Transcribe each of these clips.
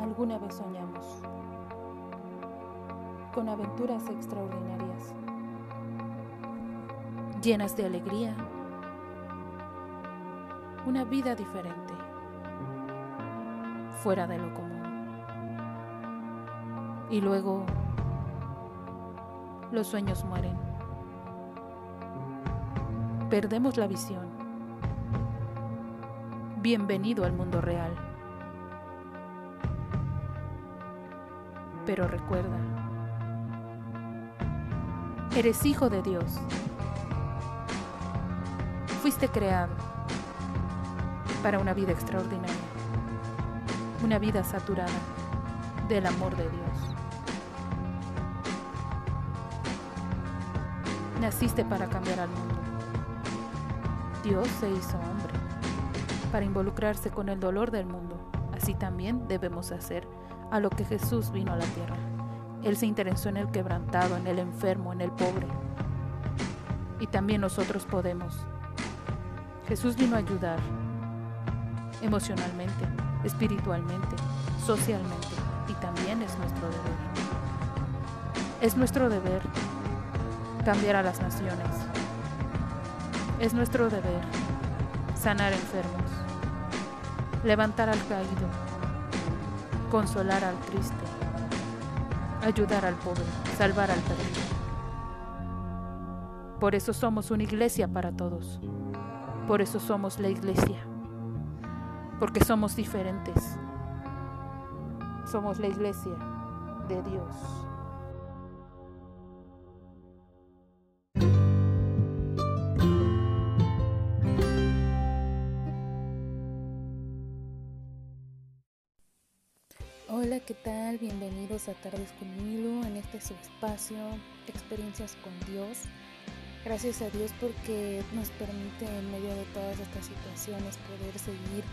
Alguna vez soñamos con aventuras extraordinarias, llenas de alegría, una vida diferente, fuera de lo común. Y luego los sueños mueren. Perdemos la visión. Bienvenido al mundo real. Pero recuerda, eres hijo de Dios. Fuiste creado para una vida extraordinaria, una vida saturada del amor de Dios. Naciste para cambiar al mundo. Dios se hizo hombre para involucrarse con el dolor del mundo. Así también debemos hacer a lo que Jesús vino a la tierra. Él se interesó en el quebrantado, en el enfermo, en el pobre. Y también nosotros podemos. Jesús vino a ayudar emocionalmente, espiritualmente, socialmente y también es nuestro deber. Es nuestro deber cambiar a las naciones. Es nuestro deber sanar enfermos, levantar al caído, consolar al triste, ayudar al pobre, salvar al perdido. Por eso somos una iglesia para todos. Por eso somos la iglesia. Porque somos diferentes. Somos la iglesia de Dios. ¿Qué tal? Bienvenidos a Tardes con Milo en este su espacio, Experiencias con Dios. Gracias a Dios porque nos permite en medio de todas estas situaciones poder seguir,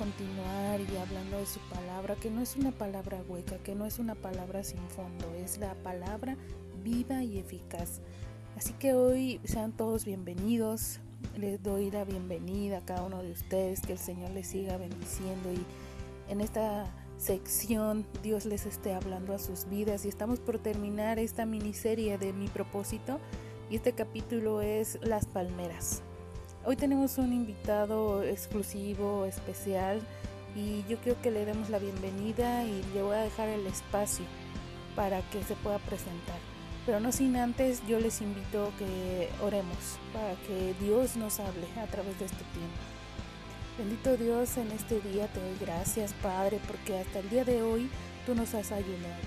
continuar y hablando de su palabra, que no es una palabra hueca, que no es una palabra sin fondo, es la palabra viva y eficaz. Así que hoy sean todos bienvenidos, les doy la bienvenida a cada uno de ustedes, que el Señor les siga bendiciendo y en esta sección Dios les esté hablando a sus vidas y estamos por terminar esta miniserie de mi propósito y este capítulo es Las Palmeras. Hoy tenemos un invitado exclusivo, especial y yo creo que le demos la bienvenida y le voy a dejar el espacio para que se pueda presentar. Pero no sin antes yo les invito que oremos para que Dios nos hable a través de este tiempo. Bendito Dios, en este día te doy gracias, Padre, porque hasta el día de hoy tú nos has ayudado.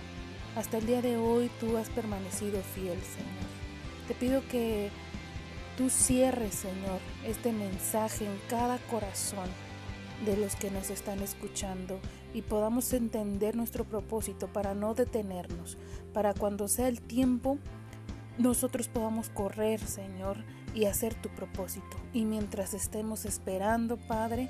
Hasta el día de hoy tú has permanecido fiel, Señor. Te pido que tú cierres, Señor, este mensaje en cada corazón de los que nos están escuchando y podamos entender nuestro propósito para no detenernos, para cuando sea el tiempo, nosotros podamos correr, Señor, y hacer tu propósito. Y mientras estemos esperando, Padre,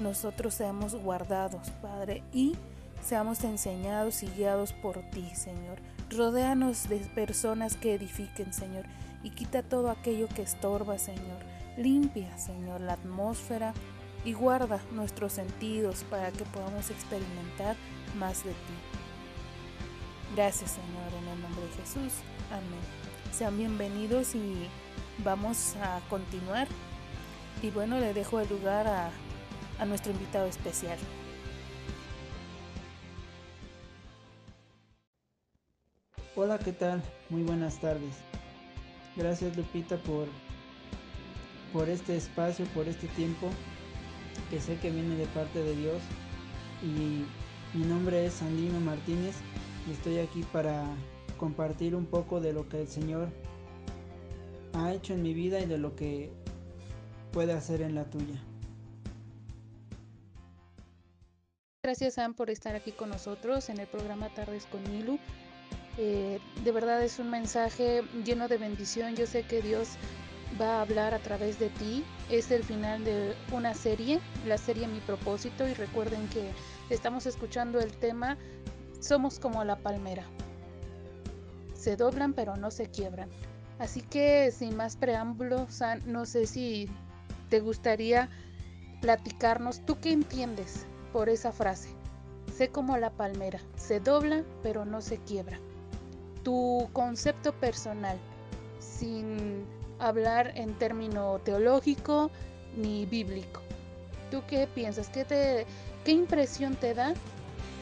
nosotros seamos guardados, Padre, y seamos enseñados y guiados por ti, Señor. Rodéanos de personas que edifiquen, Señor, y quita todo aquello que estorba, Señor. Limpia, Señor, la atmósfera y guarda nuestros sentidos para que podamos experimentar más de ti. Gracias, Señor, en el nombre de Jesús. Amén. Sean bienvenidos y vamos a continuar. Y bueno, le dejo el lugar a, a nuestro invitado especial. Hola, ¿qué tal? Muy buenas tardes. Gracias Lupita por, por este espacio, por este tiempo que sé que viene de parte de Dios. Y mi nombre es Sandino Martínez y estoy aquí para compartir un poco de lo que el Señor ha hecho en mi vida y de lo que puede hacer en la tuya. Gracias Sam por estar aquí con nosotros en el programa Tardes con Milu. Eh, de verdad es un mensaje lleno de bendición. Yo sé que Dios va a hablar a través de ti. Es el final de una serie, la serie Mi propósito. Y recuerden que estamos escuchando el tema Somos como la palmera. Se doblan pero no se quiebran. Así que sin más preámbulos, no sé si te gustaría platicarnos, ¿tú qué entiendes por esa frase? Sé como la palmera, se dobla pero no se quiebra. Tu concepto personal, sin hablar en término teológico ni bíblico. ¿Tú qué piensas? ¿Qué, te, qué impresión te da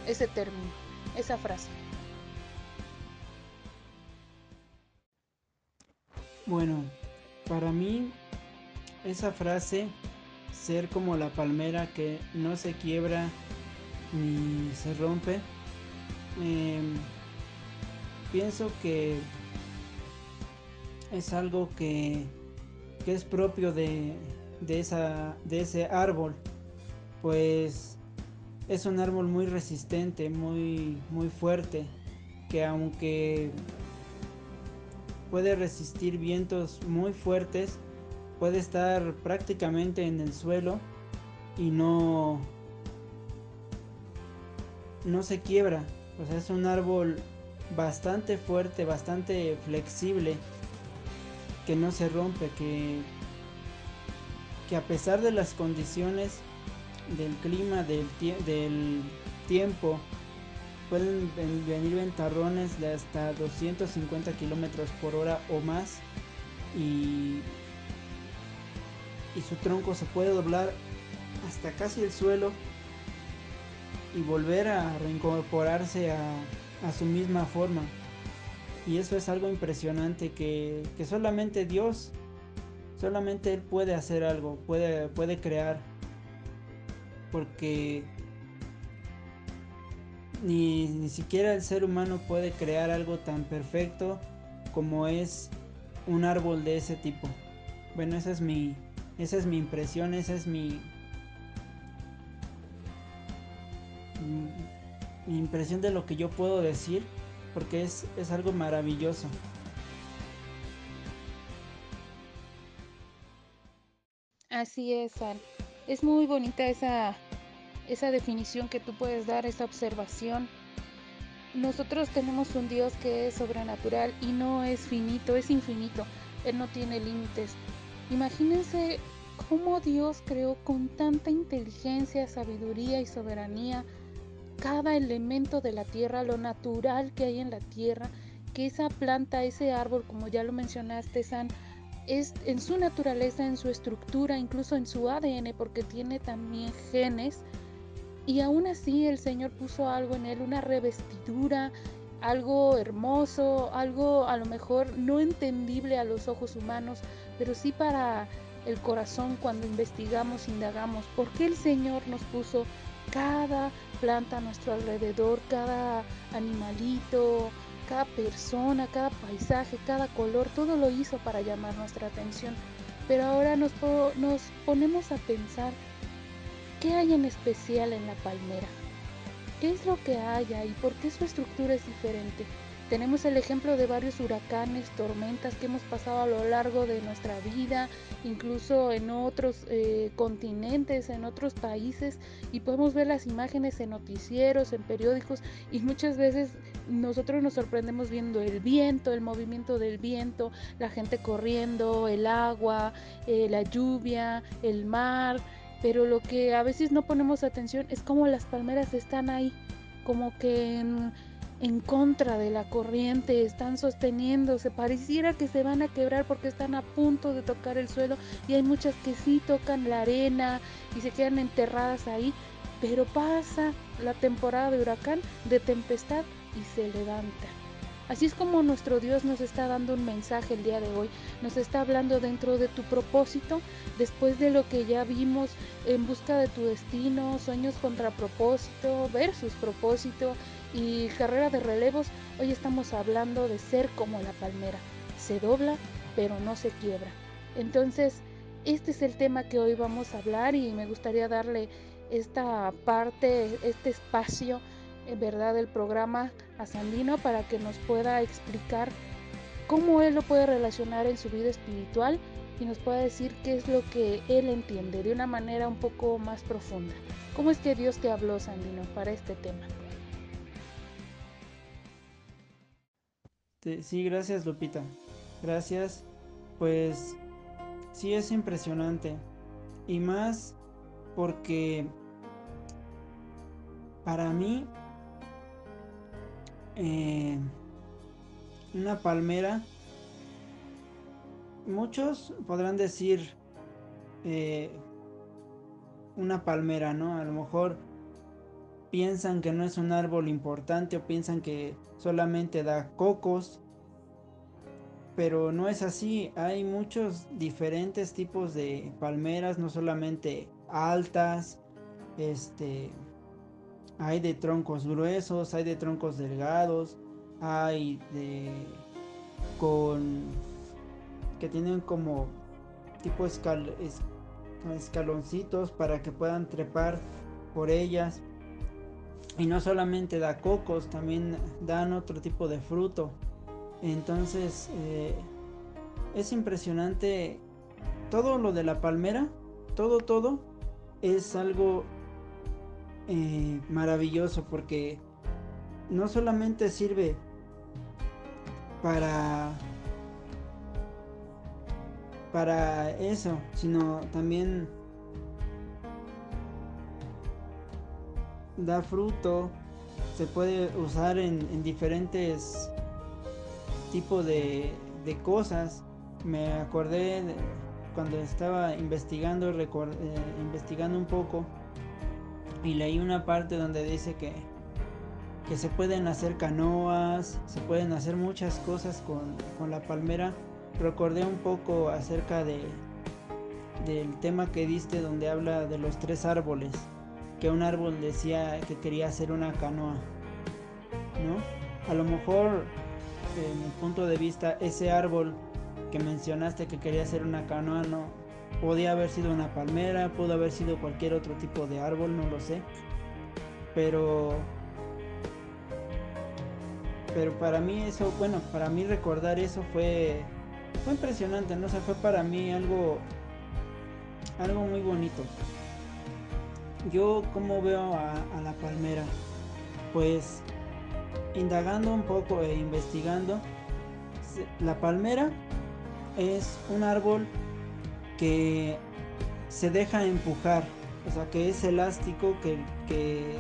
ese término, esa frase? Bueno, para mí esa frase, ser como la palmera que no se quiebra ni se rompe, em, pienso que es algo que, que es propio de, de, esa, de ese árbol, pues es un árbol muy resistente, muy, muy fuerte, que aunque puede resistir vientos muy fuertes, puede estar prácticamente en el suelo y no no se quiebra. O sea, es un árbol bastante fuerte, bastante flexible, que no se rompe, que, que a pesar de las condiciones del clima, del, del tiempo, pueden venir ventarrones de hasta 250 kilómetros por hora o más y, y su tronco se puede doblar hasta casi el suelo y volver a reincorporarse a, a su misma forma. Y eso es algo impresionante que, que, solamente Dios, solamente Él puede hacer algo, puede, puede crear. Porque ni, ni siquiera el ser humano puede crear algo tan perfecto como es un árbol de ese tipo. Bueno, esa es mi, esa es mi impresión, esa es mi, impresión de lo que yo puedo decir, porque es, es algo maravilloso. Así es, Es muy bonita esa, esa definición que tú puedes dar, esa observación. Nosotros tenemos un Dios que es sobrenatural y no es finito, es infinito. Él no tiene límites. Imagínense cómo Dios creó con tanta inteligencia, sabiduría y soberanía cada elemento de la tierra, lo natural que hay en la tierra, que esa planta, ese árbol, como ya lo mencionaste, San, es en su naturaleza, en su estructura, incluso en su ADN, porque tiene también genes y aún así el Señor puso algo en él, una revestidura, algo hermoso, algo a lo mejor no entendible a los ojos humanos, pero sí para el corazón cuando investigamos, indagamos, por qué el Señor nos puso cada planta a nuestro alrededor, cada animalito, cada persona, cada paisaje, cada color, todo lo hizo para llamar nuestra atención. Pero ahora nos, nos ponemos a pensar ¿Qué hay en especial en la palmera? ¿Qué es lo que hay y por qué su estructura es diferente? Tenemos el ejemplo de varios huracanes, tormentas que hemos pasado a lo largo de nuestra vida, incluso en otros eh, continentes, en otros países, y podemos ver las imágenes en noticieros, en periódicos, y muchas veces nosotros nos sorprendemos viendo el viento, el movimiento del viento, la gente corriendo, el agua, eh, la lluvia, el mar pero lo que a veces no ponemos atención es cómo las palmeras están ahí, como que en, contra de la corriente, están sosteniéndose, pareciera que se van a quebrar porque están a punto de tocar el suelo y hay muchas que sí tocan la arena y se quedan enterradas ahí, pero pasa la temporada de huracán, de tempestad y se levanta. Así es como nuestro Dios nos está dando un mensaje el día de hoy, nos está hablando dentro de tu propósito, después de lo que ya vimos en busca de tu destino, sueños contra propósito versus propósito y carrera de relevos, hoy estamos hablando de ser como la palmera, se dobla pero no se quiebra. Entonces, este es el tema que hoy vamos a hablar y me gustaría darle esta parte, este espacio verdad el programa a Sandino para que nos pueda explicar cómo él lo puede relacionar en su vida espiritual y nos pueda decir qué es lo que él entiende de una manera un poco más profunda. ¿Cómo es que Dios te habló, Sandino, para este tema? Sí, gracias Lupita. Gracias. Pues sí es impresionante. Y más porque para mí eh, una palmera muchos podrán decir eh, una palmera, ¿no? A lo mejor piensan que no es un árbol importante o piensan que solamente da cocos, pero no es así. Hay muchos diferentes tipos de palmeras, no solamente altas, este, hay de troncos gruesos, hay de troncos delgados, hay de con que tienen como tipo escaloncitos para que puedan trepar por ellas. Y no solamente da cocos, también dan otro tipo de fruto. Entonces eh, es impresionante todo lo de la palmera, todo, todo es algo eh, maravilloso porque no solamente sirve para para eso, sino también da fruto, se puede usar en, diferentes tipos de, cosas. Me acordé cuando estaba investigando, eh, investigando un poco y leí una parte donde dice que, que se pueden hacer canoas, se pueden hacer muchas cosas con, con la palmera recordé un poco acerca de del tema que diste donde habla de los tres árboles, que un árbol decía que quería hacer una canoa, ¿no? A lo mejor, en mi punto de vista, ese árbol que mencionaste que quería hacer una canoa no podía haber sido una palmera, pudo haber sido cualquier otro tipo de árbol, no lo sé. Pero pero para mí eso, bueno, para mí recordar eso fue fue impresionante, ¿no? O sea, fue para mí algo, algo muy bonito. Yo como veo a, la palmera, pues indagando un poco e investigando, la palmera es un árbol que se deja empujar, o sea, que es elástico, que, que,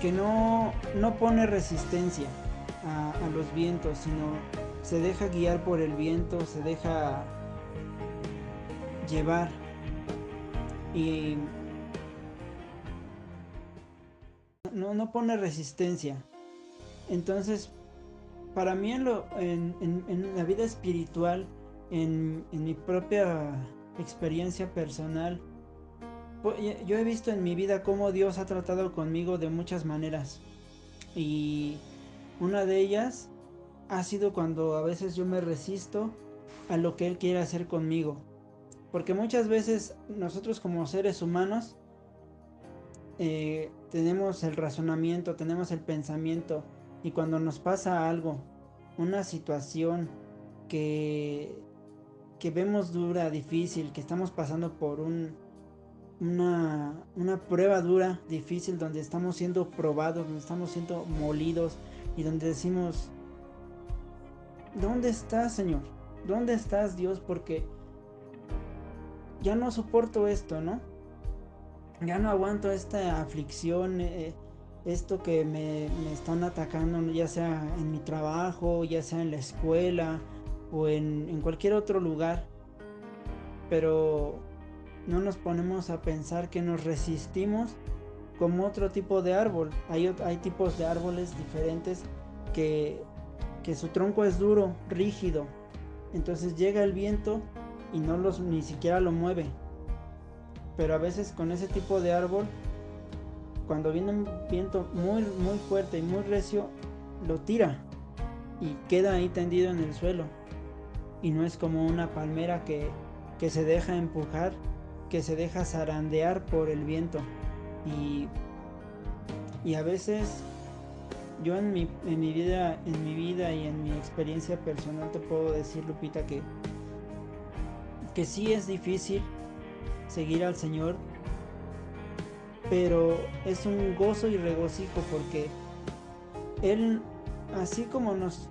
que no, no pone resistencia a, los vientos, sino se deja guiar por el viento, se deja llevar y no, no pone resistencia. Entonces, para mí en, lo, en, la vida espiritual, en, mi propia experiencia personal, pues, yo he visto en mi vida cómo Dios ha tratado conmigo de muchas maneras. Y una de ellas ha sido cuando a veces yo me resisto a lo que Él quiere hacer conmigo. Porque muchas veces nosotros como seres humanos eh, tenemos el razonamiento, tenemos el pensamiento y cuando nos pasa algo, una situación que, que vemos dura, difícil, que estamos pasando por un, una, una prueba dura, difícil, donde estamos siendo probados, donde estamos siendo molidos y donde decimos, ¿dónde estás, Señor? ¿Dónde estás, Dios? Porque ya no soporto esto, ¿no? Ya no aguanto esta aflicción, eh, esto que me, están atacando, ya sea en mi trabajo, ya sea en la escuela o en, en cualquier otro lugar. Pero no nos ponemos a pensar que nos resistimos como otro tipo de árbol. Hay, hay tipos de árboles diferentes que que su tronco es duro, rígido. Entonces llega el viento y no los ni siquiera lo mueve. Pero a veces con ese tipo de árbol, cuando viene un viento muy muy fuerte y muy recio, lo tira y queda ahí tendido en el suelo. Y no es como una palmera que, que se deja empujar, que se deja zarandear por el viento. Y, y a veces yo en mi, en mi vida, en mi vida y en mi experiencia personal te puedo decir, Lupita, que, que sí es difícil seguir al Señor, pero es un gozo y regocijo porque Él, así como nos,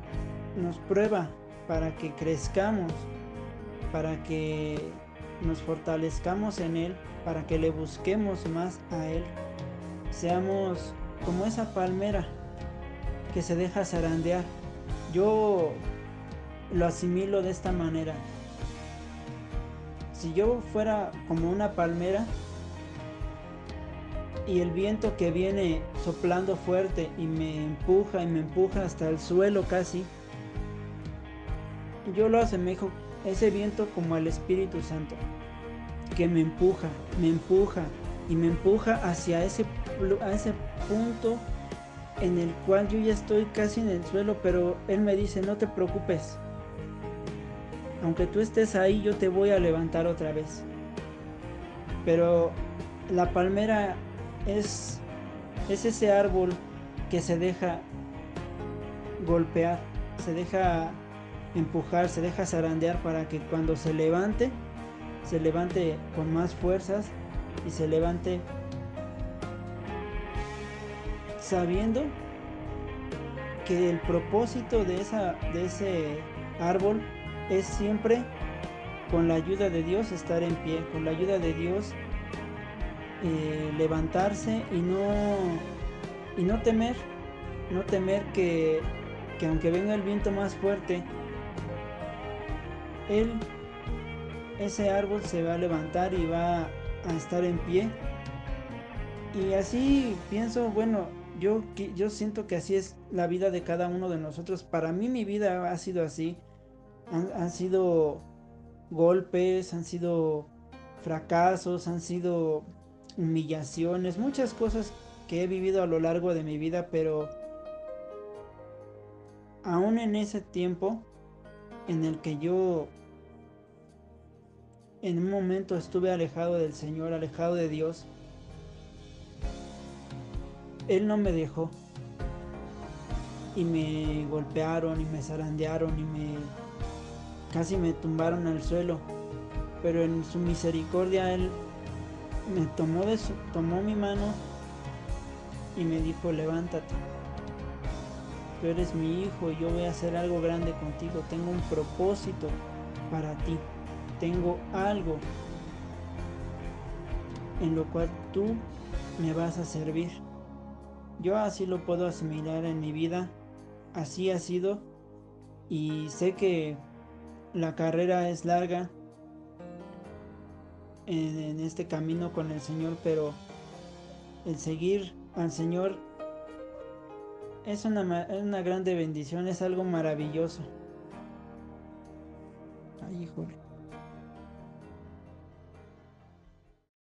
nos prueba para que crezcamos, para que nos fortalezcamos en Él, para que le busquemos más a Él. Seamos como esa palmera que se deja zarandear. Yo lo asimilo de esta manera. Si yo fuera como una palmera y el viento que viene soplando fuerte y me empuja y me empuja hasta el suelo casi, yo lo asemejo ese viento como al Espíritu Santo, que me empuja, me empuja y me empuja hacia ese, a punto en el cual yo ya estoy casi en el suelo, pero Él me dice, no te preocupes, aunque tú estés ahí, yo te voy a levantar otra vez. Pero la palmera es ese árbol que se deja golpear, se deja empujar, se deja zarandear para que cuando se levante, se levante con más fuerzas y se levante sabiendo que el propósito de, esa, de ese árbol es siempre con la ayuda de Dios estar en pie, con la ayuda de Dios eh, levantarse y no, y no temer, no temer que, que aunque venga el viento más fuerte, él, ese árbol se va a levantar y va a estar en pie. Y así pienso, bueno, yo, yo siento que así es la vida de cada uno de nosotros. Para mí mi vida ha sido así. Han, sido golpes, han sido fracasos, han sido humillaciones, muchas cosas que he vivido a lo largo de mi vida, pero aún en ese tiempo en el que yo en un momento estuve alejado del Señor, alejado de Dios, Él no me dejó. Y me golpearon y me zarandearon y me casi me tumbaron al suelo. Pero en su misericordia Él me tomó, de su, tomó mi mano y me dijo, levántate. Tú eres mi hijo y yo voy a hacer algo grande contigo. Tengo un propósito para ti tengo algo en lo cual tú me vas a servir. Yo así lo puedo asimilar en mi vida, así ha sido y sé que la carrera es larga en, este camino con el Señor, pero el seguir al Señor es una, es una grande bendición, es algo maravilloso. Ay, híjole.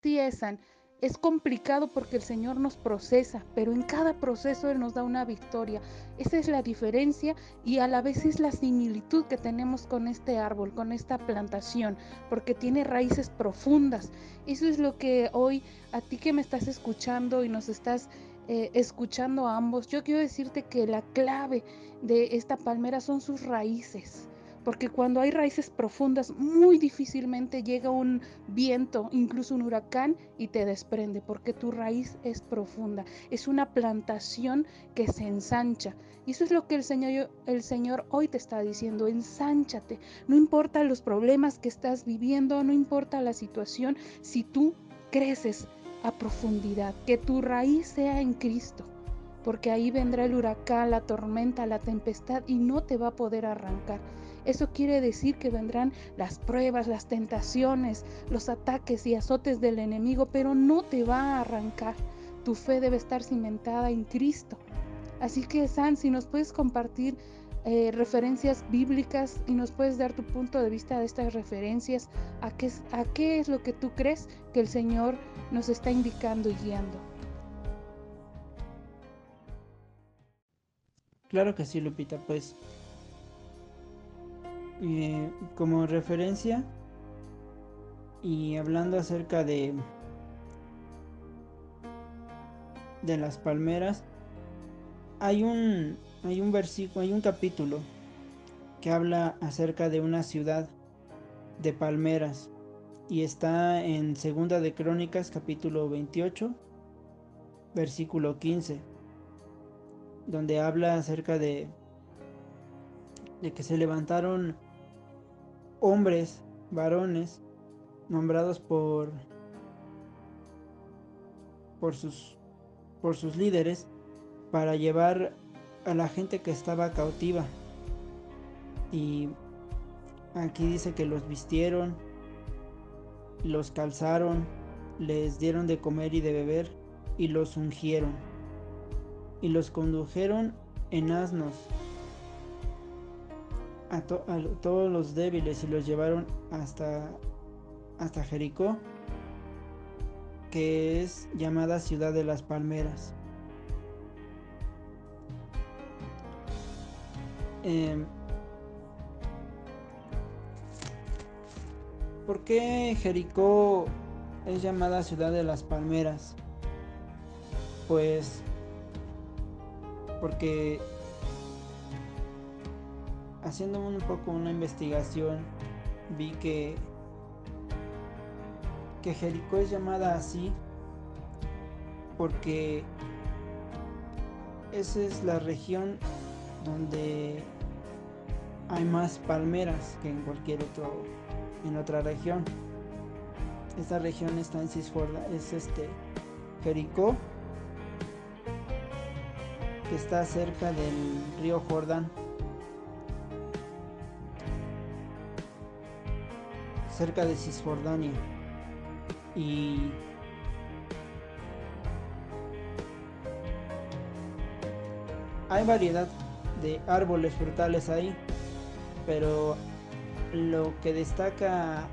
Es complicado porque el Señor nos procesa, pero en cada proceso Él nos da una victoria. Esa es la diferencia y a la vez es la similitud que tenemos con este árbol, con esta plantación, porque tiene raíces profundas. Eso es lo que hoy a ti que me estás escuchando y nos estás eh, escuchando a ambos, yo quiero decirte que la clave de esta palmera son sus raíces porque cuando hay raíces profundas muy difícilmente llega un viento, incluso un huracán y te desprende, porque tu raíz es profunda, es una plantación que se ensancha. Y eso es lo que el Señor, hoy te está diciendo, ensánchate, no importa los problemas que estás viviendo, no importa la situación, si tú creces a profundidad, que tu raíz sea en Cristo porque ahí vendrá el huracán, la tormenta, la tempestad y no te va a poder arrancar. Eso quiere decir que vendrán las pruebas, las tentaciones, los ataques y azotes del enemigo, pero no te va a arrancar. Tu fe debe estar cimentada en Cristo. Así que, San, si nos puedes compartir eh, referencias bíblicas y nos puedes dar tu punto de vista de estas referencias, ¿a qué, ¿a qué es lo que tú crees que el Señor nos está indicando y guiando? Claro que sí, Lupita, pues eh, como referencia y hablando acerca de de las palmeras hay un hay un versículo hay un capítulo que habla acerca de una ciudad de palmeras y está en segunda de crónicas capítulo 28 versículo 15 donde habla acerca de de que se levantaron hombres, varones, nombrados por, por, sus, por sus líderes para llevar a la gente que estaba cautiva. Y aquí dice que los vistieron, los calzaron, les dieron de comer y de beber y los ungieron. Y los condujeron en asnos a, todos los débiles y los llevaron hasta, hasta Jericó, que es llamada ciudad de las palmeras. Em, ¿Por qué Jericó es llamada ciudad de las palmeras? Pues porque haciendo un poco una investigación vi que que Jericó es llamada así porque esa es la región donde hay más palmeras que en cualquier otro en otra región. Esta región está en Cisjordania, es este Jericó que está cerca del río Jordán. Cerca de Cisjordania. Y hay variedad de árboles frutales ahí, pero lo que destaca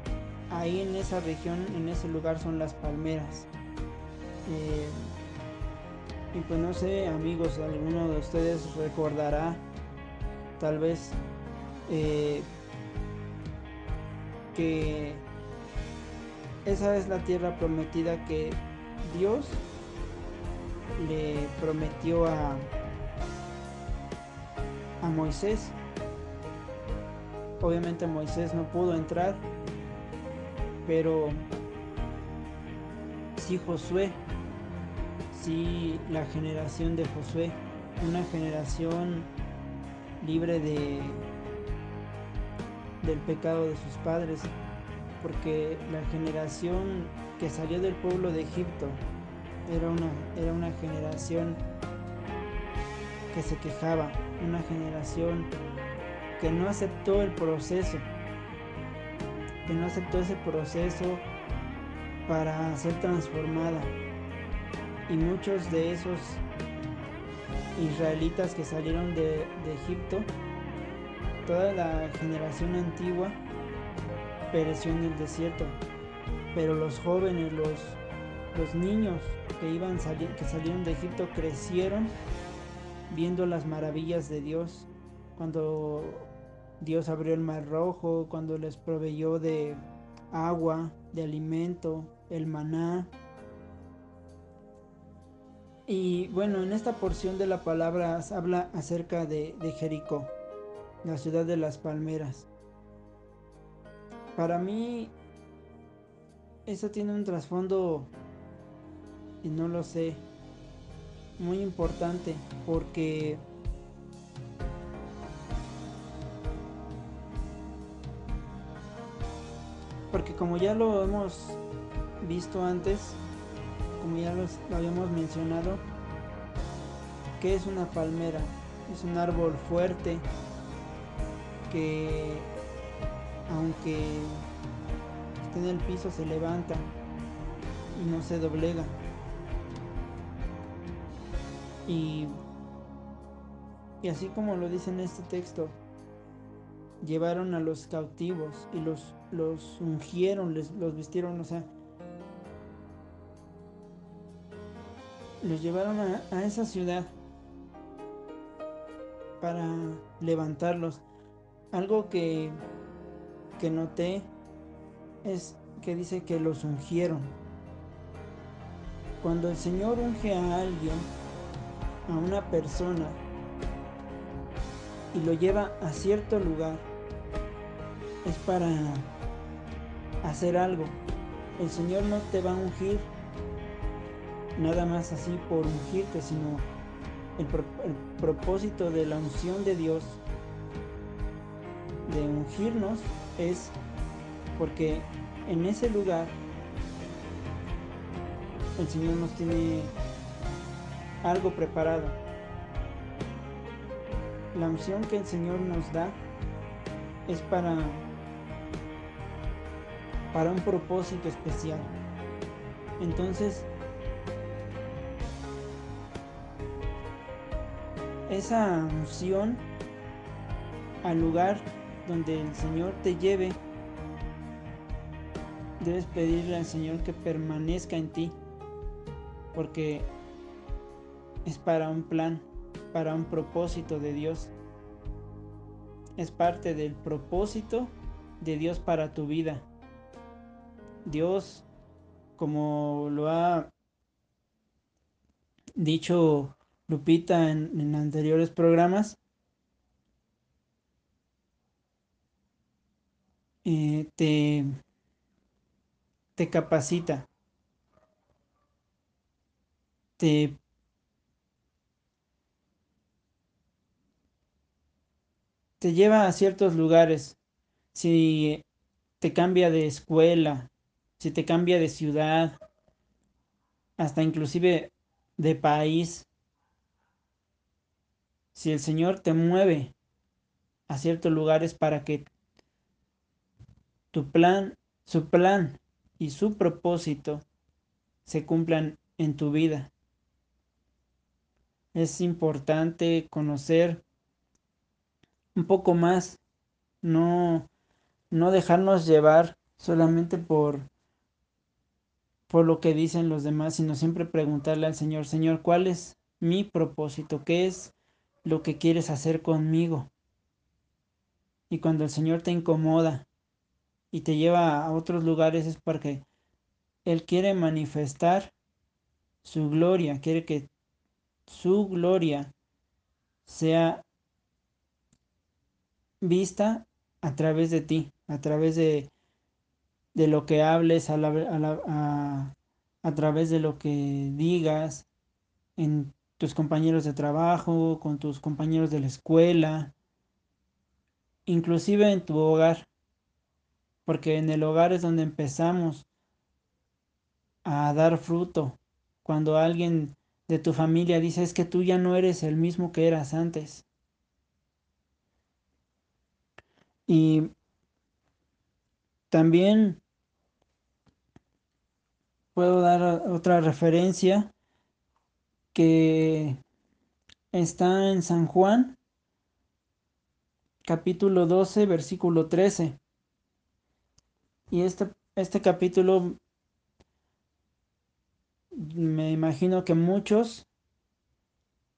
ahí en esa región, en ese lugar, son las palmeras. Eh, y pues no sé, amigos, alguno de ustedes recordará, tal vez, eh, que esa es la tierra prometida que Dios le prometió a, a Moisés. Obviamente Moisés no pudo entrar, pero sí Josué la generación de Josué, una generación libre de del pecado de sus padres, porque la generación que salió del pueblo de Egipto era una, era una generación que se quejaba, una generación que no aceptó el proceso, que no aceptó ese proceso para ser transformada, y muchos de esos israelitas que salieron de, Egipto, toda la generación antigua pereció en el desierto, pero los jóvenes, los, los niños que, iban que salieron de Egipto crecieron viendo las maravillas de Dios, cuando Dios abrió el mar rojo, cuando les proveyó de agua, de alimento, el maná, y bueno, en esta porción de la palabra habla acerca de, Jericó, la ciudad de las palmeras. Para mí, eso tiene un trasfondo, y no lo sé, muy importante, porque porque como ya lo hemos visto antes, como ya lo habíamos mencionado, ¿qué es una palmera? Es un árbol fuerte que aunque esté en el piso se levanta y no se doblega. Y, y así como lo dice en este texto, llevaron a los cautivos y los, los ungieron, les, los vistieron, o sea, los llevaron a, esa ciudad para levantarlos. Algo que, que noté es que dice que los ungieron. Cuando el Señor unge a alguien, a una persona, y lo lleva a cierto lugar, es para hacer algo. El Señor no te va a ungir nada más así por ungirte, sino el, propósito de la unción de Dios, ungirnos, es porque en ese lugar el Señor nos tiene algo preparado. La unción que el Señor nos da es para para un propósito especial. Entonces, esa unción al lugar donde el Señor te lleve, debes pedirle al Señor que permanezca en ti, porque es para un plan, para un propósito de Dios. Es parte del propósito de Dios para tu vida. Dios, como lo ha dicho Lupita en, anteriores programas, eh, te, te capacita, te te lleva a ciertos lugares. Si te cambia de escuela, si te cambia de ciudad, hasta inclusive de país. Si el Señor te mueve a ciertos lugares para que tu plan, su plan y su propósito se cumplan en tu vida. Es importante conocer un poco más, no, no dejarnos llevar solamente por, por lo que dicen los demás, sino siempre preguntarle al Señor, Señor, ¿cuál es mi propósito? ¿Qué es lo que quieres hacer conmigo? Y cuando el Señor te incomoda y te lleva a otros lugares es porque Él quiere manifestar su gloria, quiere que su gloria sea vista a través de ti, a través de, de lo que hables, a, a, a través de lo que digas en tus compañeros de trabajo, con tus compañeros de la escuela, inclusive en tu hogar, porque en el hogar es donde empezamos a dar fruto. Cuando alguien de tu familia dice es que tú ya no eres el mismo que eras antes. Y también puedo dar otra referencia que está en San Juan, capítulo 12, versículo 13. Y este, este capítulo me imagino que muchos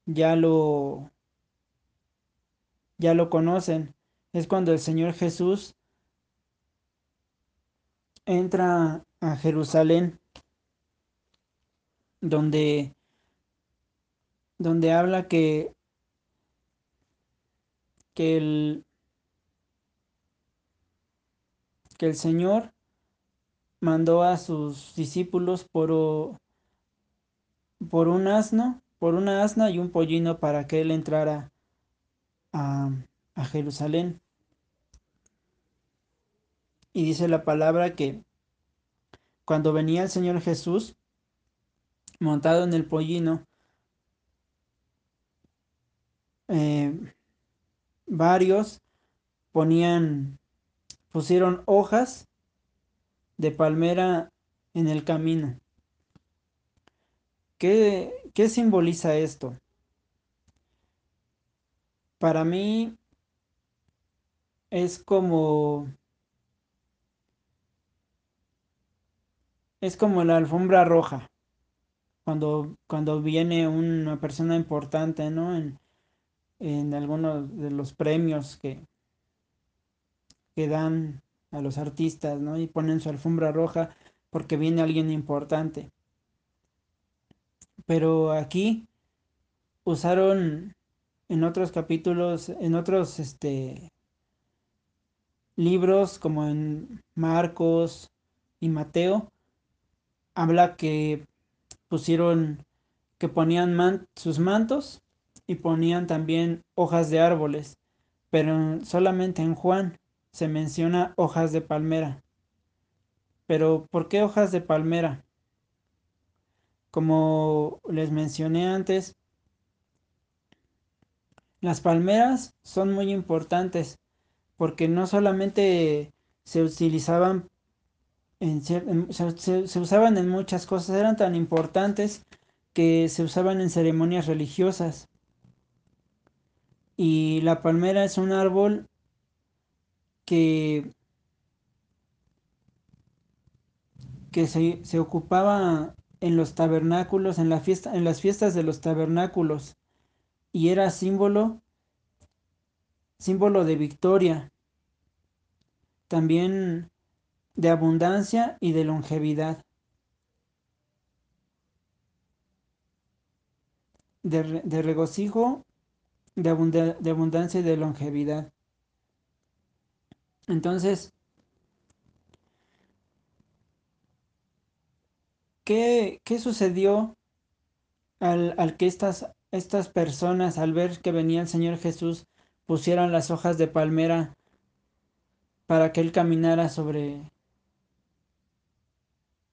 ya lo ya lo conocen. Es cuando el Señor Jesús entra a Jerusalén, donde, donde habla que, que, el, que el Señor mandó a sus discípulos por, por un asno, por una asna y un pollino para que él entrara a, Jerusalén. Y dice la palabra que cuando venía el Señor Jesús montado en el pollino, eh, varios ponían, pusieron hojas de palmera en el camino. ¿Qué, qué simboliza esto? Para mí es como es como la alfombra roja cuando cuando viene una persona importante no en, en algunos de los premios que dan a los artistas no y ponen su alfombra roja porque viene alguien importante. Pero aquí usaron en otros capítulos en otros este libros como en Marcos y Mateo, habla que pusieron, que ponían sus mantos y ponían también hojas de árboles, pero solamente en Juan se menciona hojas de palmera. Pero ¿por qué hojas de palmera? Como les mencioné antes, las palmeras son muy importantes porque no solamente se utilizaban en, se, usaban en muchas cosas, eran tan importantes que se usaban en ceremonias religiosas. Y la palmera es un árbol que, que se, se ocupaba en los tabernáculos, en, la fiesta, en las fiestas de los tabernáculos, y era símbolo, símbolo de victoria, también de abundancia y de longevidad. De, regocijo, de, de abundancia y de longevidad. Entonces, ¿qué, sucedió al, que estas, estas personas, al ver que venía el Señor Jesús, pusieran las hojas de palmera para que Él caminara sobre,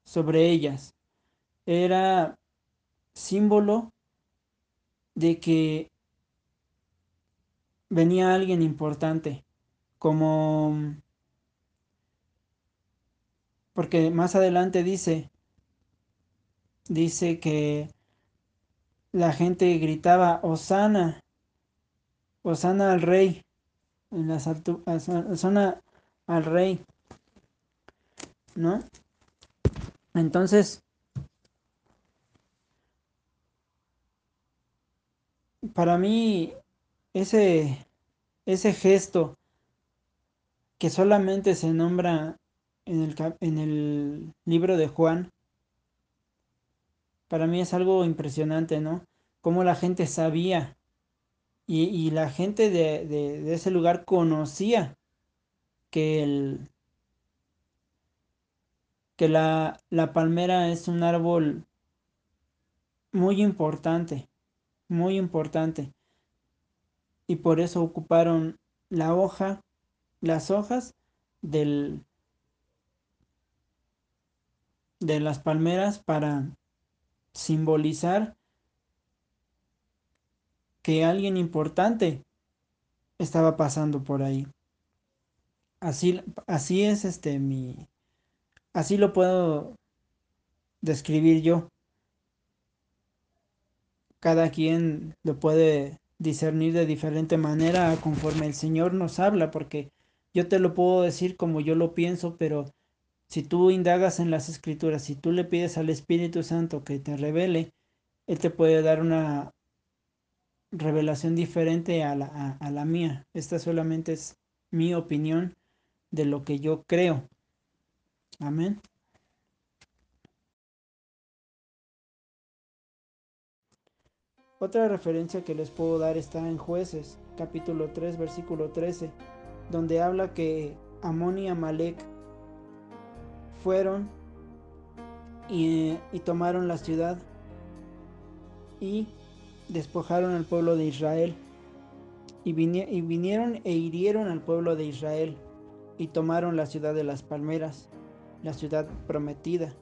sobre ellas? Era símbolo de que venía alguien importante, como... Porque más adelante dice, dice que la gente gritaba, Osana, Osana al rey, en las Osana al rey, ¿no? Entonces, para mí, ese, ese gesto que solamente se nombra en el, libro de Juan, para mí es algo impresionante, ¿no? Cómo la gente sabía y, la gente de, ese lugar conocía que, el, que la, la palmera es un árbol muy importante, muy importante. Y por eso ocuparon la hoja, las hojas del, de las palmeras para simbolizar que alguien importante estaba pasando por ahí. Así, así es este mi. Así lo puedo describir yo. Cada quien lo puede discernir de diferente manera conforme el Señor nos habla, porque yo te lo puedo decir como yo lo pienso, pero si tú indagas en las escrituras, si tú le pides al Espíritu Santo que te revele, Él te puede dar una revelación diferente a la, a, la mía. Esta solamente es mi opinión de lo que yo creo. Amén. Otra referencia que les puedo dar está en jueces, capítulo 3, versículo 13, donde habla que Amón y Amalek fueron y, tomaron la ciudad y despojaron al pueblo de Israel y, y vinieron e hirieron al pueblo de Israel y tomaron la ciudad de las palmeras, la ciudad prometida.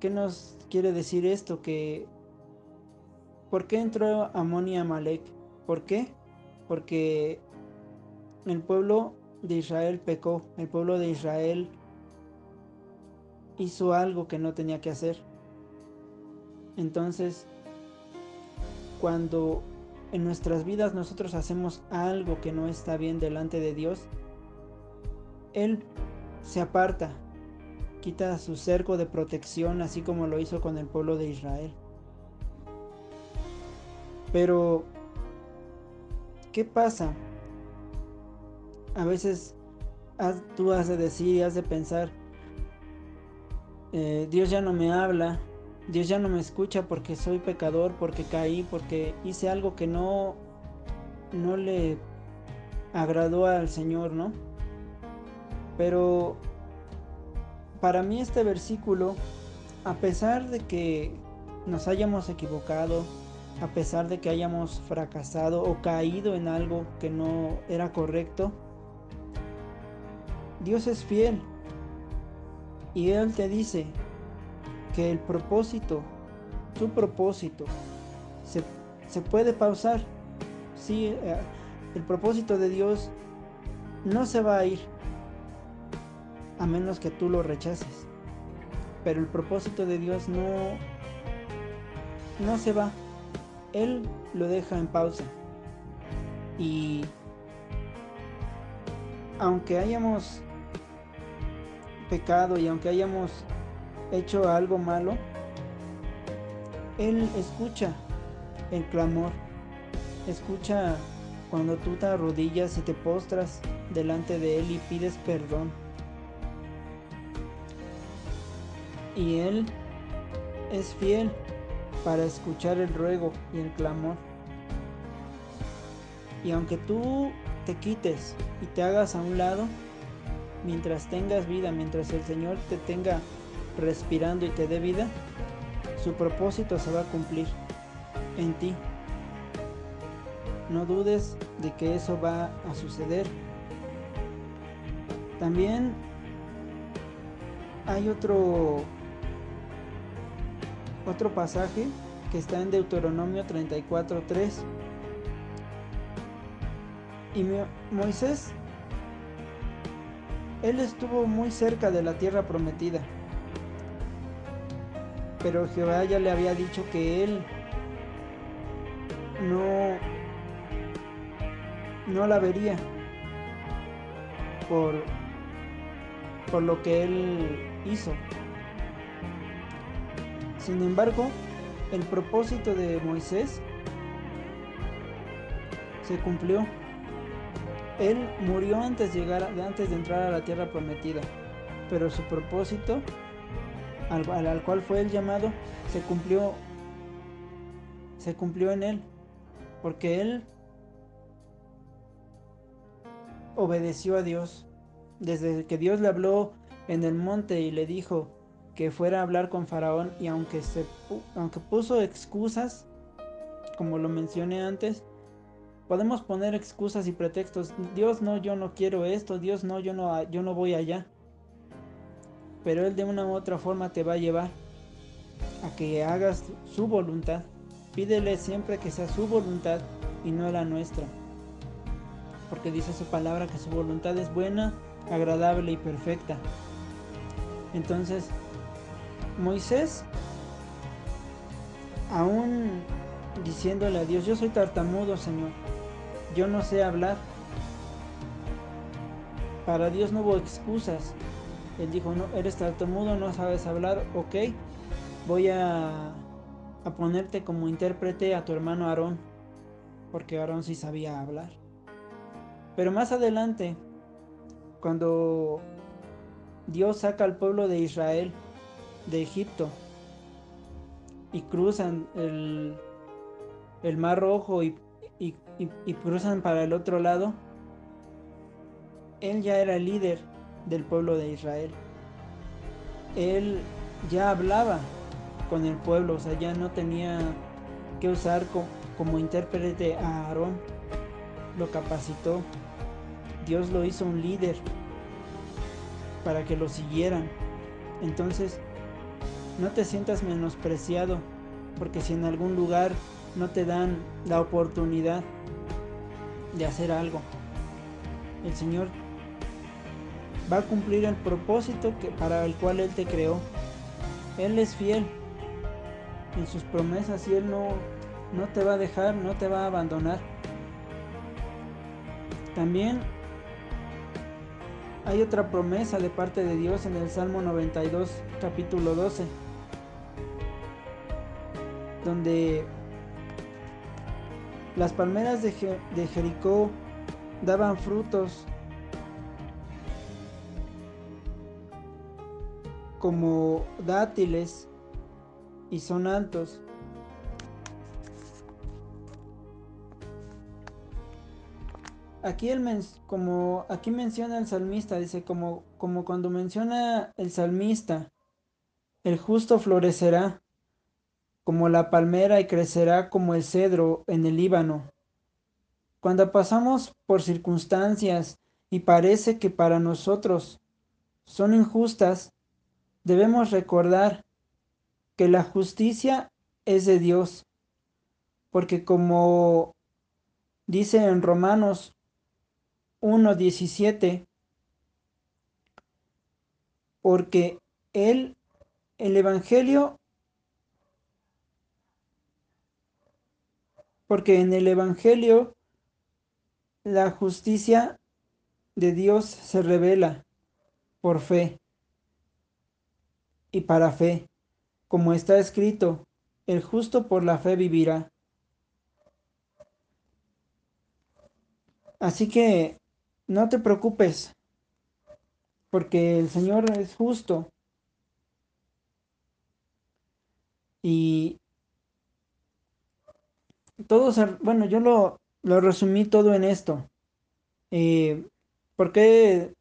¿Qué nos quiere decir esto? Que ¿Por qué entró Amón y Amalek? ¿Por qué? Porque el pueblo de Israel pecó, el pueblo de Israel hizo algo que no tenía que hacer. Entonces, cuando en nuestras vidas nosotros hacemos algo que no está bien delante de Dios, Él se aparta, quita su cerco de protección, así como lo hizo con el pueblo de Israel. Pero, ¿qué pasa? A veces tú has de decir y has de pensar, eh, Dios ya no me habla, Dios ya no me escucha porque soy pecador, porque caí, porque hice algo que no, no le agradó al Señor, ¿no? Pero para mí este versículo, a pesar de que nos hayamos equivocado, a pesar de que hayamos fracasado o caído en algo que no era correcto, Dios es fiel Y Él te dice que el propósito, tu propósito, se, se puede pausar. Sí, eh, el propósito de Dios no se va a ir a menos que tú lo rechaces. Pero el propósito de Dios no, no se va. Él lo deja en pausa. Y aunque hayamos pecado y aunque hayamos hecho algo malo, Él escucha el clamor, escucha cuando tú te arrodillas y te postras delante de Él y pides perdón. Y Él es fiel para escuchar el ruego y el clamor. Y aunque tú te quites y te hagas a un lado, mientras tengas vida, mientras el Señor te tenga respirando y te dé vida, su propósito se va a cumplir en ti. No dudes de que eso va a suceder. También hay otro otro pasaje que está en Deuteronomio 34:3. Y Moisés él estuvo muy cerca de la tierra prometida. Pero Jehová ya le había dicho que él no, no la vería por, por lo que él hizo. Sin embargo, el propósito de Moisés se cumplió. Él murió antes de, entrar a la tierra prometida, pero su propósito, al, al cual fue el llamado, se cumplió, se cumplió en él, porque él obedeció a Dios. Desde que Dios le habló en el monte y le dijo que fuera a hablar con Faraón y aunque, se, aunque puso excusas, como lo mencioné antes, Podemos poner excusas y pretextos. Dios no, yo no quiero esto. Dios no, yo no, yo no voy allá. Pero Él de una u otra forma te va a llevar a que hagas su voluntad. Pídele siempre que sea su voluntad y no la nuestra. Porque dice su palabra que su voluntad es buena, agradable y perfecta. Entonces, Moisés, aún diciéndole a Dios, yo soy tartamudo, Señor yo no sé hablar. Para Dios no hubo excusas. Él dijo, no, eres tartamudo, no sabes hablar, ok, voy a, a ponerte como intérprete a tu hermano Aarón, porque Aarón sí sabía hablar. Pero más adelante, cuando Dios saca al pueblo de Israel de Egipto y cruzan el, el mar rojo y y, cruzan para el otro lado, él ya era líder del pueblo de Israel. Él ya hablaba con el pueblo, o sea, ya no tenía que usar como intérprete a Aarón. Lo capacitó. Dios lo hizo un líder para que lo siguieran. Entonces, no te sientas menospreciado, porque si en algún lugar no te dan la oportunidad de hacer algo. El Señor va a cumplir el propósito que, para el cual Él te creó. Él es fiel en sus promesas y Él no, no te va a dejar, no te va a abandonar. También hay otra promesa de parte de Dios en el Salmo 92, capítulo 12, donde las palmeras de, Jericó daban frutos como dátiles y son altos. Aquí, como, aquí menciona el salmista, dice como, como cuando menciona el salmista, el justo florecerá como la palmera y crecerá como el cedro en el Líbano. Cuando pasamos por circunstancias y parece que para nosotros son injustas, debemos recordar que la justicia es de Dios, porque como dice en Romanos 1.17, porque él, el Evangelio, porque en el Evangelio la justicia de Dios se revela por fe y para fe, como está escrito, el justo por la fe vivirá. Así que no te preocupes, porque el Señor es justo. Y todos, bueno, yo lo, lo resumí todo en esto. Eh, ¿por, qué,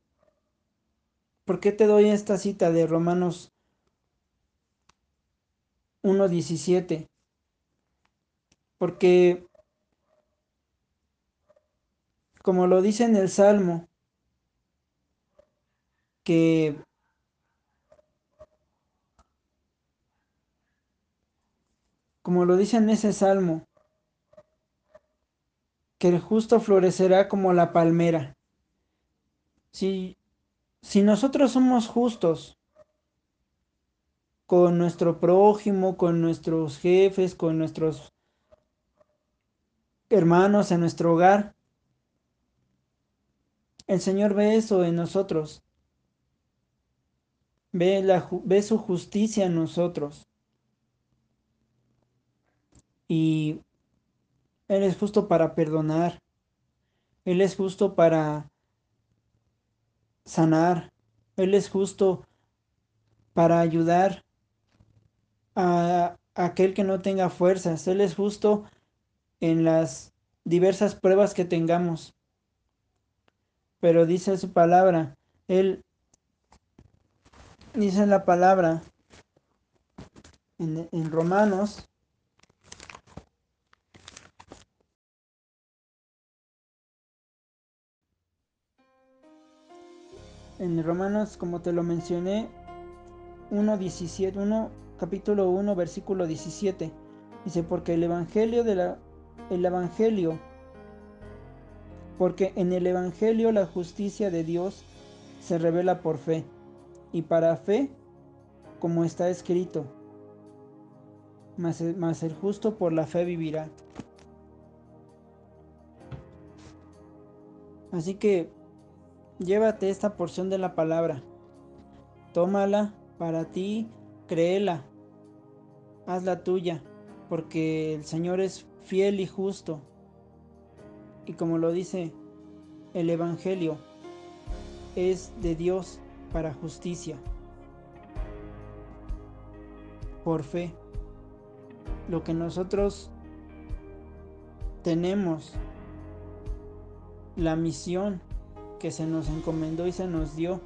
¿Por qué te doy esta cita de Romanos 1.17? Porque, como lo dice en el Salmo, que como lo dice en ese salmo, que el justo florecerá como la palmera. Si, si nosotros somos justos con nuestro prójimo, con nuestros jefes, con nuestros hermanos en nuestro hogar, el Señor ve eso en nosotros Ve, la, ve su justicia en nosotros. Y Él es justo para perdonar. Él es justo para sanar. Él es justo para ayudar a, aquel que no tenga fuerzas. Él es justo en las diversas pruebas que tengamos. Pero dice su palabra, Él dice la palabra en, Romanos en Romanos, como te lo mencioné, 1.17, 1, capítulo 1, versículo 17. Dice, porque el Evangelio de la, el Evangelio, porque en el Evangelio la justicia de Dios se revela por fe y para fe, como está escrito, mas el, justo por la fe vivirá. Así que llévate esta porción de la palabra, tómala para ti, créela, hazla tuya, porque el Señor es fiel y justo. Y como lo dice el Evangelio, es de Dios para justicia, por fe. Lo que nosotros tenemos, la misión que se nos encomendó y se nos dio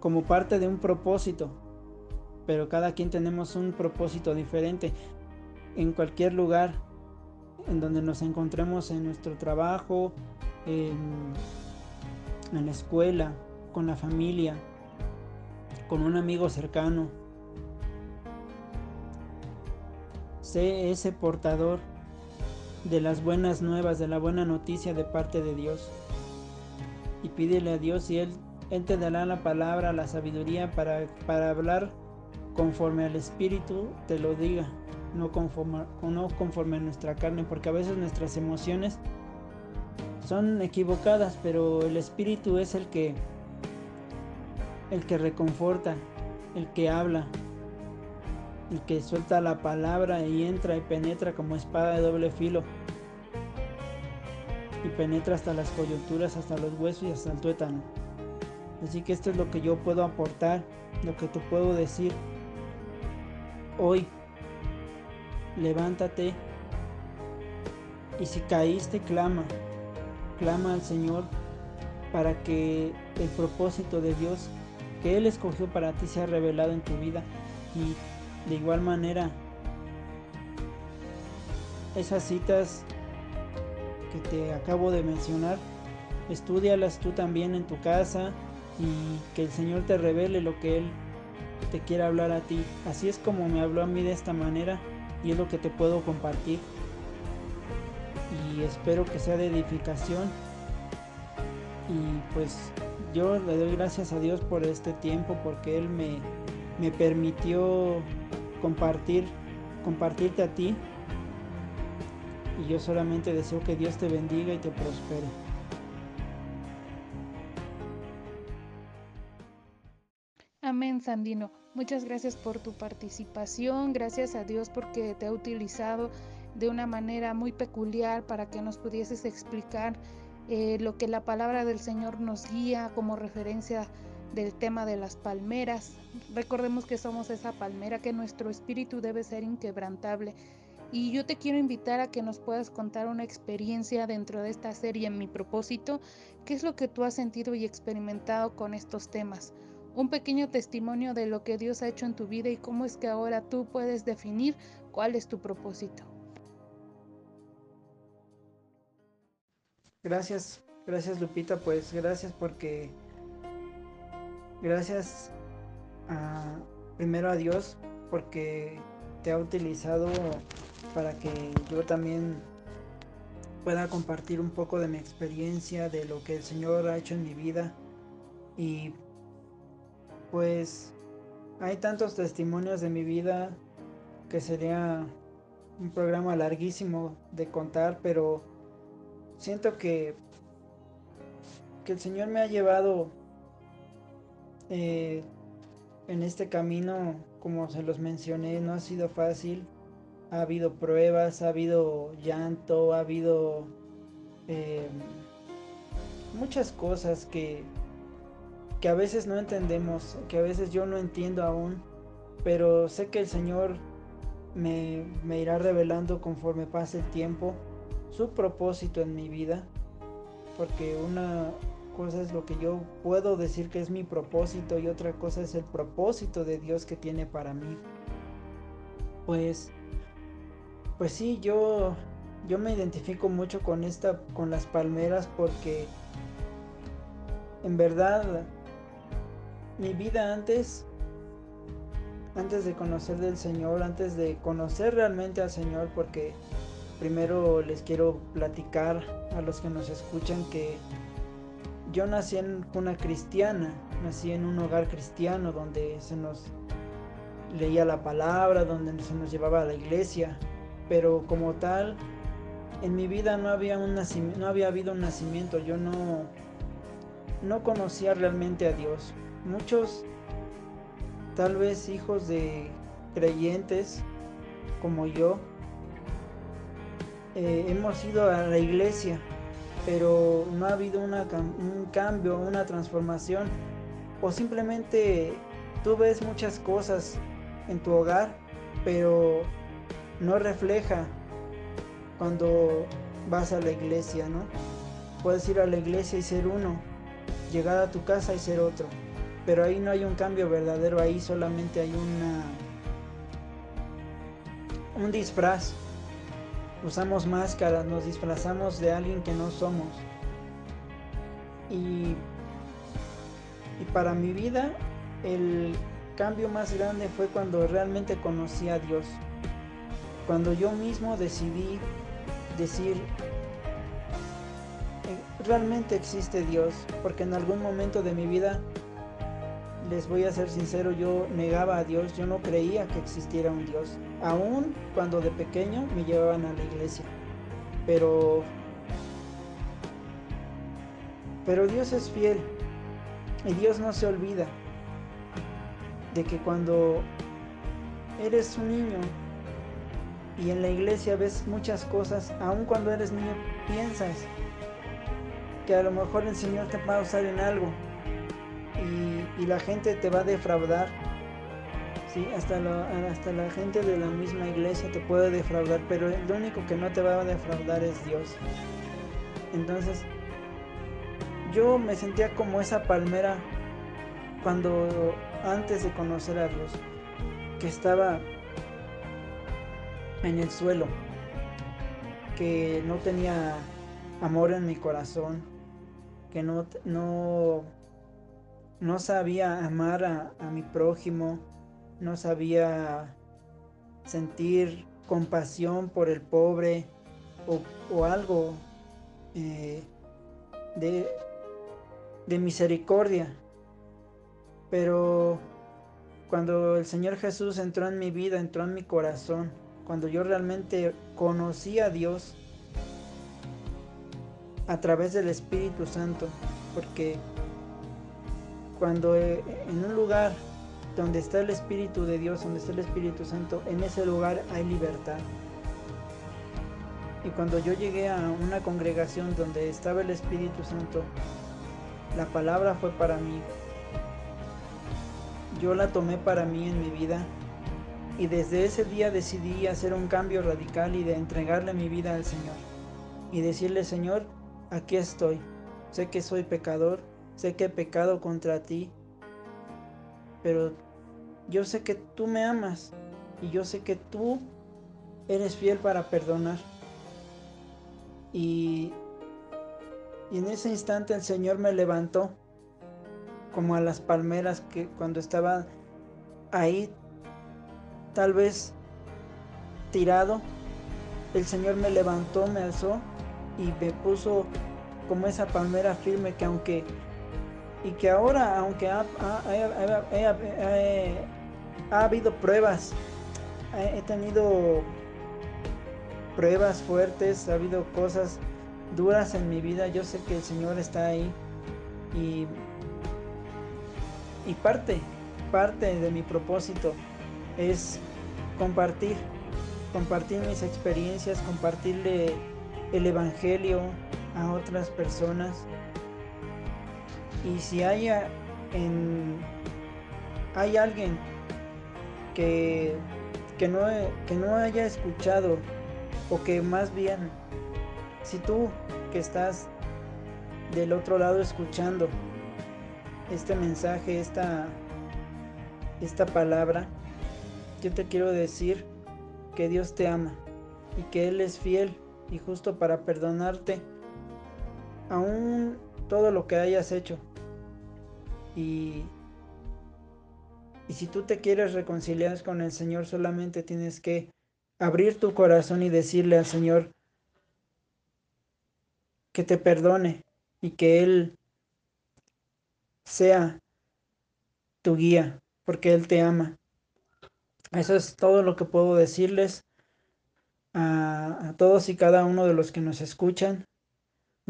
como parte de un propósito, pero cada quien tenemos un propósito diferente en cualquier lugar en donde nos encontremos en nuestro trabajo, en, la escuela, con la familia, con un amigo cercano. Sé ese portador de las buenas nuevas, de la buena noticia de parte de Dios. Y pídele a Dios y Él, Él te dará la palabra, la sabiduría para, para hablar conforme al Espíritu te lo diga, no conforme, no conforme a nuestra carne, porque a veces nuestras emociones son equivocadas, pero el Espíritu es el que el que reconforta, el que habla, el que suelta la palabra y entra y penetra como espada de doble filo. Y penetra hasta las coyunturas, hasta los huesos y hasta el tuétano. Así que esto es lo que yo puedo aportar, lo que te puedo decir. Hoy, levántate y si caíste, clama. Clama al Señor para que el propósito de Dios que Él escogió para ti se ha revelado en tu vida y de igual manera esas citas que te acabo de mencionar, estudialas tú también en tu casa, y que el Señor te revele lo que Él te quiere hablar a ti. Así es como me habló a mí de esta manera y es lo que te puedo compartir. Y espero que sea de edificación. Y pues yo le doy gracias a Dios por este tiempo porque Él me, me permitió compartir, compartirte a ti. Y yo solamente deseo que Dios te bendiga y te prospere. Amén, Sandino. Muchas gracias por tu participación. Gracias a Dios porque te ha utilizado de una manera muy peculiar para que nos pudieses explicar eh, lo que la palabra del Señor nos guía como referencia del tema de las palmeras. Recordemos que somos esa palmera, que nuestro espíritu debe ser inquebrantable. Y yo te quiero invitar a que nos puedas contar una experiencia dentro de esta serie en mi propósito. ¿Qué es lo que tú has sentido y experimentado con estos temas? Un pequeño testimonio de lo que Dios ha hecho en tu vida y cómo es que ahora tú puedes definir cuál es tu propósito. Gracias, gracias Lupita, pues gracias porque gracias a, primero a Dios porque te ha utilizado para que yo también pueda compartir un poco de mi experiencia, de lo que el Señor ha hecho en mi vida. Y pues hay tantos testimonios de mi vida que sería un programa larguísimo de contar, pero siento que, que el Señor me ha llevado eh, en este camino, como se los mencioné, no ha sido fácil. Ha habido pruebas, ha habido llanto, ha habido eh, muchas cosas que, que a veces no entendemos, que a veces yo no entiendo aún, pero sé que el Señor me, me irá revelando conforme pase el tiempo su propósito en mi vida, porque una, cosa es lo que yo puedo decir que es mi propósito y otra cosa es el propósito de Dios que tiene para mí. Pues, pues sí, yo, yo me identifico mucho con esta, con las palmeras porque en verdad mi vida antes, antes de conocer del Señor, antes de conocer realmente al Señor, porque primero les quiero platicar a los que nos escuchan que yo nací en una cristiana, nací en un hogar cristiano donde se nos leía la palabra, donde se nos llevaba a la iglesia, pero como tal, en mi vida no había, un no había habido un nacimiento, yo no, no conocía realmente a Dios. Muchos, tal vez hijos de creyentes como yo, eh, hemos ido a la iglesia, pero no ha habido un cambio, una transformación, o simplemente tú ves muchas cosas en tu hogar, pero no refleja cuando vas a la iglesia, ¿no? Puedes ir a la iglesia y ser uno, llegar a tu casa y ser otro, pero ahí no hay un cambio verdadero, ahí solamente hay una un disfraz usamos máscaras, nos disfrazamos de alguien que no somos. Y, y para mi vida el cambio más grande fue cuando realmente conocí a Dios. Cuando yo mismo decidí decir, eh, realmente existe Dios, porque en algún momento de mi vida les voy a ser sincero, yo negaba a Dios, yo no creía que existiera un Dios, aún cuando de pequeño me llevaban a la iglesia. Pero pero Dios es fiel y Dios no se olvida de que cuando eres un niño y en la iglesia ves muchas cosas, aun cuando eres niño piensas que a lo mejor el Señor te va a usar en algo, y, la gente te va a defraudar. ¿sí? Hasta, hasta la gente de la misma iglesia te puede defraudar, pero lo único que no te va a defraudar es Dios. Entonces, yo me sentía como esa palmera cuando antes de conocer a Dios, que estaba en el suelo, que no tenía amor en mi corazón, que no, no no sabía amar a, mi prójimo, no sabía sentir compasión por el pobre o, algo eh, de, de misericordia. Pero cuando el Señor Jesús entró en mi vida, entró en mi corazón, cuando yo realmente conocí a Dios a través del Espíritu Santo, porque cuando eh, en un lugar donde está el Espíritu de Dios, donde está el Espíritu Santo, en ese lugar hay libertad. Y cuando yo llegué a una congregación donde estaba el Espíritu Santo, la palabra fue para mí. Yo la tomé para mí en mi vida y desde ese día decidí hacer un cambio radical y de entregarle mi vida al Señor. Y decirle, Señor, aquí estoy. Sé que soy pecador, sé que he pecado contra ti, pero yo sé que tú me amas y yo sé que tú eres fiel para perdonar. Y, y en ese instante el Señor me levantó como a las palmeras que cuando estaba ahí tal vez tirado, el Señor me levantó, me alzó y me puso como esa palmera firme que aunque y que ahora aunque ha, habido pruebas he tenido pruebas fuertes ha habido cosas duras en mi vida yo sé que el Señor está ahí y y parte parte de mi propósito es compartir compartir mis experiencias compartirle el evangelio a otras personas. Y si haya en, hay alguien que, que, no, que no haya escuchado, o que más bien, si tú que estás del otro lado escuchando este mensaje, esta, esta palabra, yo te quiero decir que Dios te ama y que Él es fiel y justo para perdonarte aún todo lo que hayas hecho. Y, y si tú te quieres reconciliar con el Señor, solamente tienes que abrir tu corazón y decirle al Señor que te perdone y que Él sea tu guía, porque Él te ama. Eso es todo lo que puedo decirles a, a todos y cada uno de los que nos escuchan.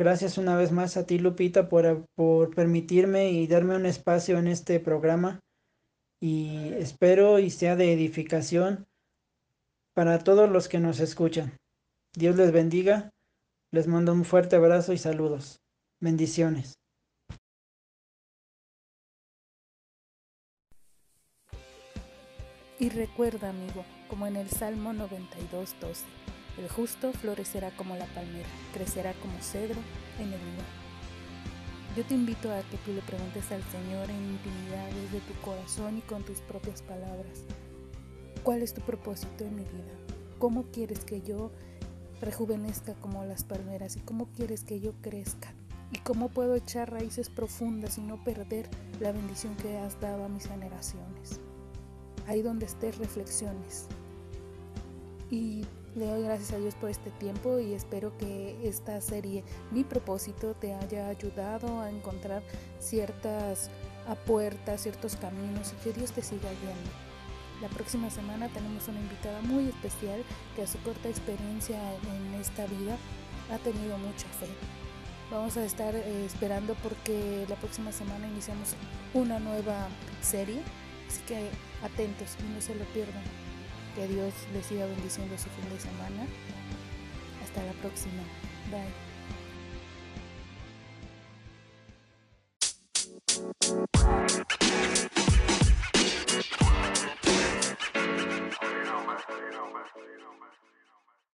Gracias una vez más a ti, Lupita, por, por permitirme y darme un espacio en este programa. Y espero y sea de edificación para todos los que nos escuchan. Dios les bendiga. Les mando un fuerte abrazo y saludos. Bendiciones. Y recuerda, amigo, como en el Salmo 92, 12. El justo florecerá como la palmera, crecerá como cedro en el lugar. Yo te invito a que tú le preguntes al Señor en intimidad desde tu corazón y con tus propias palabras. ¿Cuál es tu propósito en mi vida? ¿Cómo quieres que yo rejuvenezca como las palmeras y cómo quieres que yo crezca? ¿Y cómo puedo echar raíces profundas y no perder la bendición que has dado a mis generaciones? Ahí donde estés, reflexiones. Y le doy gracias a Dios por este tiempo y espero que esta serie, mi propósito, te haya ayudado a encontrar ciertas puertas, ciertos caminos y que Dios te siga guiando. La próxima semana tenemos una invitada muy especial que a su corta experiencia en esta vida ha tenido mucha fe. Vamos a estar eh, esperando porque la próxima semana iniciamos una nueva serie, así que atentos y no se lo pierdan. Que Dios les siga bendiciendo su fin de semana. Hasta la próxima. Bye.